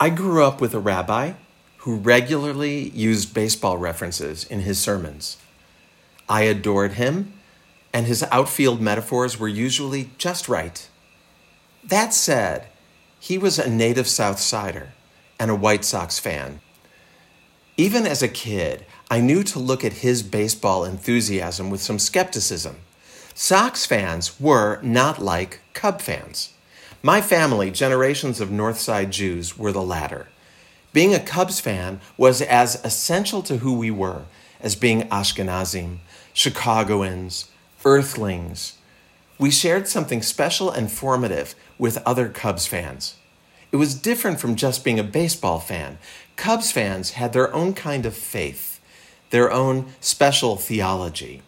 I grew up with a rabbi who regularly used baseball references in his sermons. I adored him, and his outfield metaphors were usually just right. That said, he was a native South Sider and a White Sox fan. Even as a kid, I knew to look at his baseball enthusiasm with some skepticism. Sox fans were not like Cub fans. My family, generations of Northside Jews, were the latter. Being a Cubs fan was as essential to who we were as being Ashkenazim, Chicagoans, Earthlings. We shared something special and formative with other Cubs fans. It was different from just being a baseball fan. Cubs fans had their own kind of faith, their own special theology.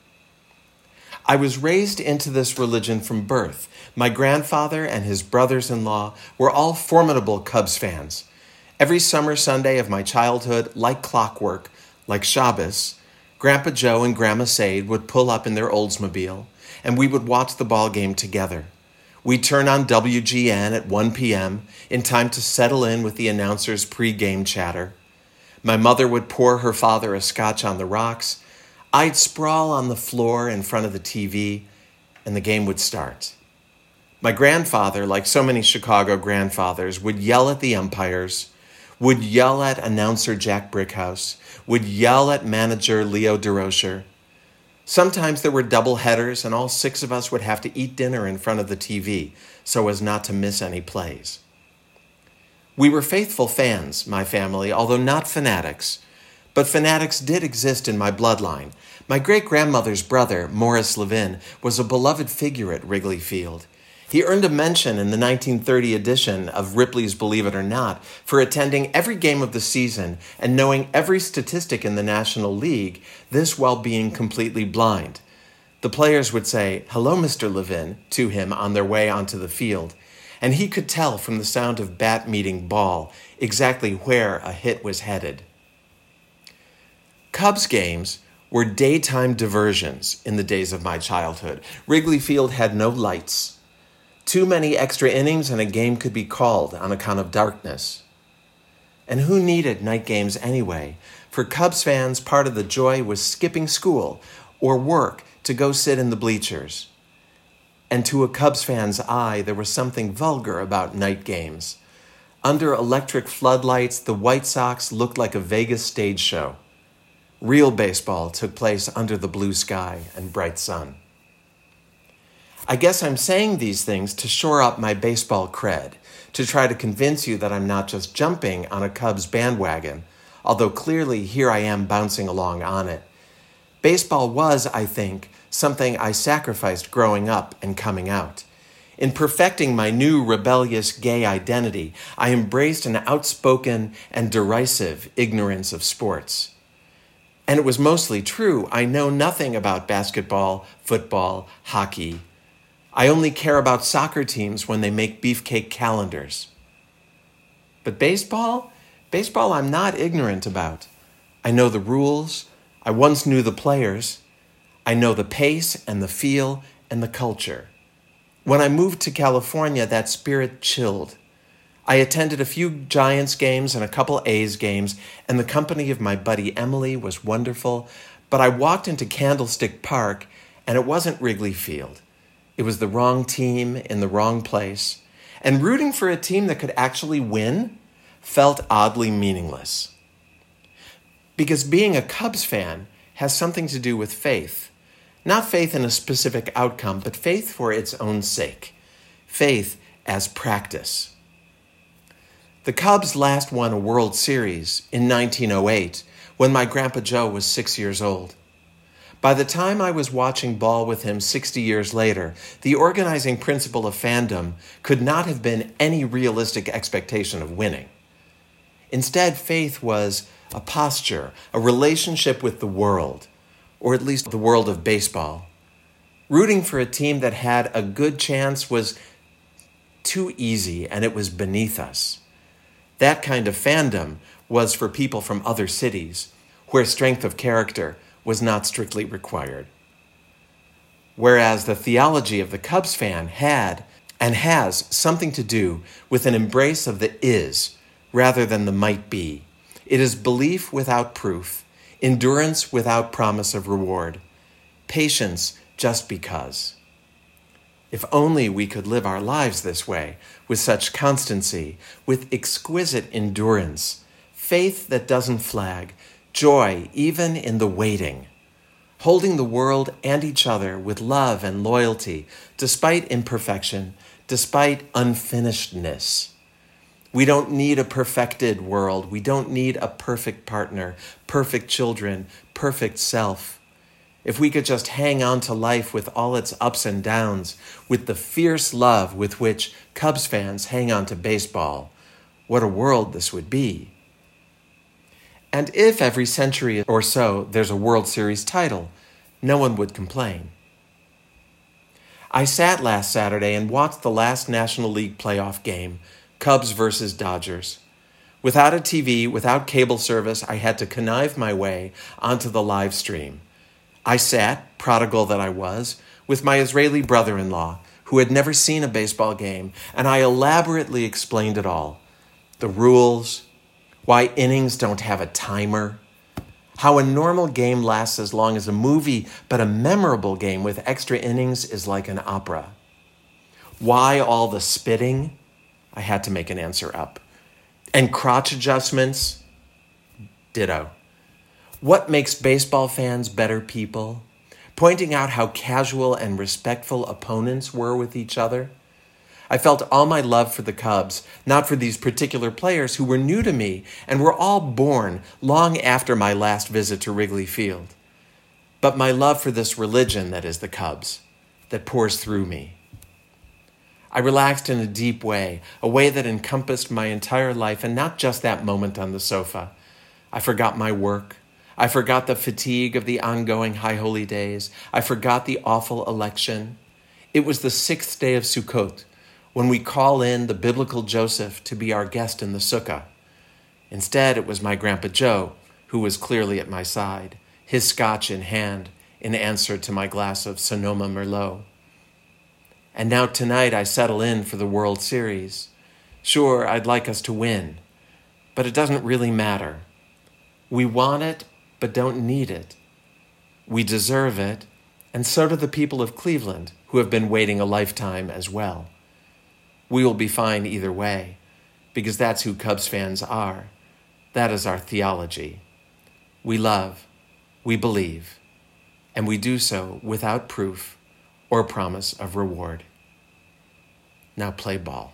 I was raised into this religion from birth. My grandfather and his brothers in law were all formidable Cubs fans. Every summer Sunday of my childhood, like clockwork, like Shabbos, Grandpa Joe and Grandma Sade would pull up in their Oldsmobile, and we would watch the ball game together. We'd turn on WGN at 1 p.m. in time to settle in with the announcer's pre-game chatter. My mother would pour her father a scotch on the rocks. I'd sprawl on the floor in front of the TV, and the game would start. My grandfather, like so many Chicago grandfathers, would yell at the umpires, would yell at announcer Jack Brickhouse, would yell at manager Leo Durocher. Sometimes there were double headers, and all six of us would have to eat dinner in front of the TV so as not to miss any plays. We were faithful fans, my family, although not fanatics. But fanatics did exist in my bloodline. My great grandmother's brother, Morris Levin, was a beloved figure at Wrigley Field. He earned a mention in the 1930 edition of Ripley's Believe It or Not for attending every game of the season and knowing every statistic in the National League, this while being completely blind. The players would say, Hello, Mr. Levin, to him on their way onto the field, and he could tell from the sound of bat meeting ball exactly where a hit was headed. Cubs games were daytime diversions in the days of my childhood. Wrigley Field had no lights too many extra innings and a game could be called on account of darkness. And who needed night games anyway? For Cubs fans, part of the joy was skipping school or work to go sit in the bleachers. And to a Cubs fan's eye, there was something vulgar about night games. Under electric floodlights, the White Sox looked like a Vegas stage show. Real baseball took place under the blue sky and bright sun. I guess I'm saying these things to shore up my baseball cred, to try to convince you that I'm not just jumping on a Cubs bandwagon, although clearly here I am bouncing along on it. Baseball was, I think, something I sacrificed growing up and coming out. In perfecting my new rebellious gay identity, I embraced an outspoken and derisive ignorance of sports. And it was mostly true. I know nothing about basketball, football, hockey, I only care about soccer teams when they make beefcake calendars. But baseball? Baseball, I'm not ignorant about. I know the rules. I once knew the players. I know the pace and the feel and the culture. When I moved to California, that spirit chilled. I attended a few Giants games and a couple A's games, and the company of my buddy Emily was wonderful. But I walked into Candlestick Park, and it wasn't Wrigley Field. It was the wrong team in the wrong place. And rooting for a team that could actually win felt oddly meaningless. Because being a Cubs fan has something to do with faith. Not faith in a specific outcome, but faith for its own sake. Faith as practice. The Cubs last won a World Series in 1908 when my Grandpa Joe was six years old. By the time I was watching ball with him 60 years later, the organizing principle of fandom could not have been any realistic expectation of winning. Instead, faith was a posture, a relationship with the world, or at least the world of baseball. Rooting for a team that had a good chance was too easy and it was beneath us. That kind of fandom was for people from other cities, where strength of character was not strictly required. Whereas the theology of the Cubs fan had and has something to do with an embrace of the is rather than the might be. It is belief without proof, endurance without promise of reward, patience just because. If only we could live our lives this way, with such constancy, with exquisite endurance, faith that doesn't flag, joy even in the waiting, holding the world and each other with love and loyalty, despite imperfection, despite unfinishedness. We don't need a perfected world. We don't need a perfect partner, perfect children, perfect self. If we could just hang on to life with all its ups and downs, with the fierce love with which Cubs fans hang on to baseball, what a world this would be. And if every century or so there's a World Series title, no one would complain. I sat last Saturday and watched the last National League playoff game, Cubs versus Dodgers. Without a TV, without cable service, I had to connive my way onto the live stream. I sat, prodigal that I was, with my Israeli brother in law, who had never seen a baseball game, and I elaborately explained it all the rules, why innings don't have a timer, how a normal game lasts as long as a movie, but a memorable game with extra innings is like an opera. Why all the spitting? I had to make an answer up. And crotch adjustments? Ditto. What makes baseball fans better people? Pointing out how casual and respectful opponents were with each other? I felt all my love for the Cubs, not for these particular players who were new to me and were all born long after my last visit to Wrigley Field. But my love for this religion that is the Cubs, that pours through me. I relaxed in a deep way, a way that encompassed my entire life and not just that moment on the sofa. I forgot my work. I forgot the fatigue of the ongoing high holy days. I forgot the awful election. It was the sixth day of Sukkot, when we call in the biblical Joseph to be our guest in the sukkah. Instead, it was my Grandpa Joe who was clearly at my side, his scotch in hand, in answer to my glass of Sonoma Merlot. And now tonight I settle in for the World Series. Sure, I'd like us to win, but it doesn't really matter. We want it, but don't need it. We deserve it, and so do the people of Cleveland, who have been waiting a lifetime as well. We will be fine either way, because that's who Cubs fans are. That is our theology. We love, we believe, and we do so without proof or promise of reward. Now play ball.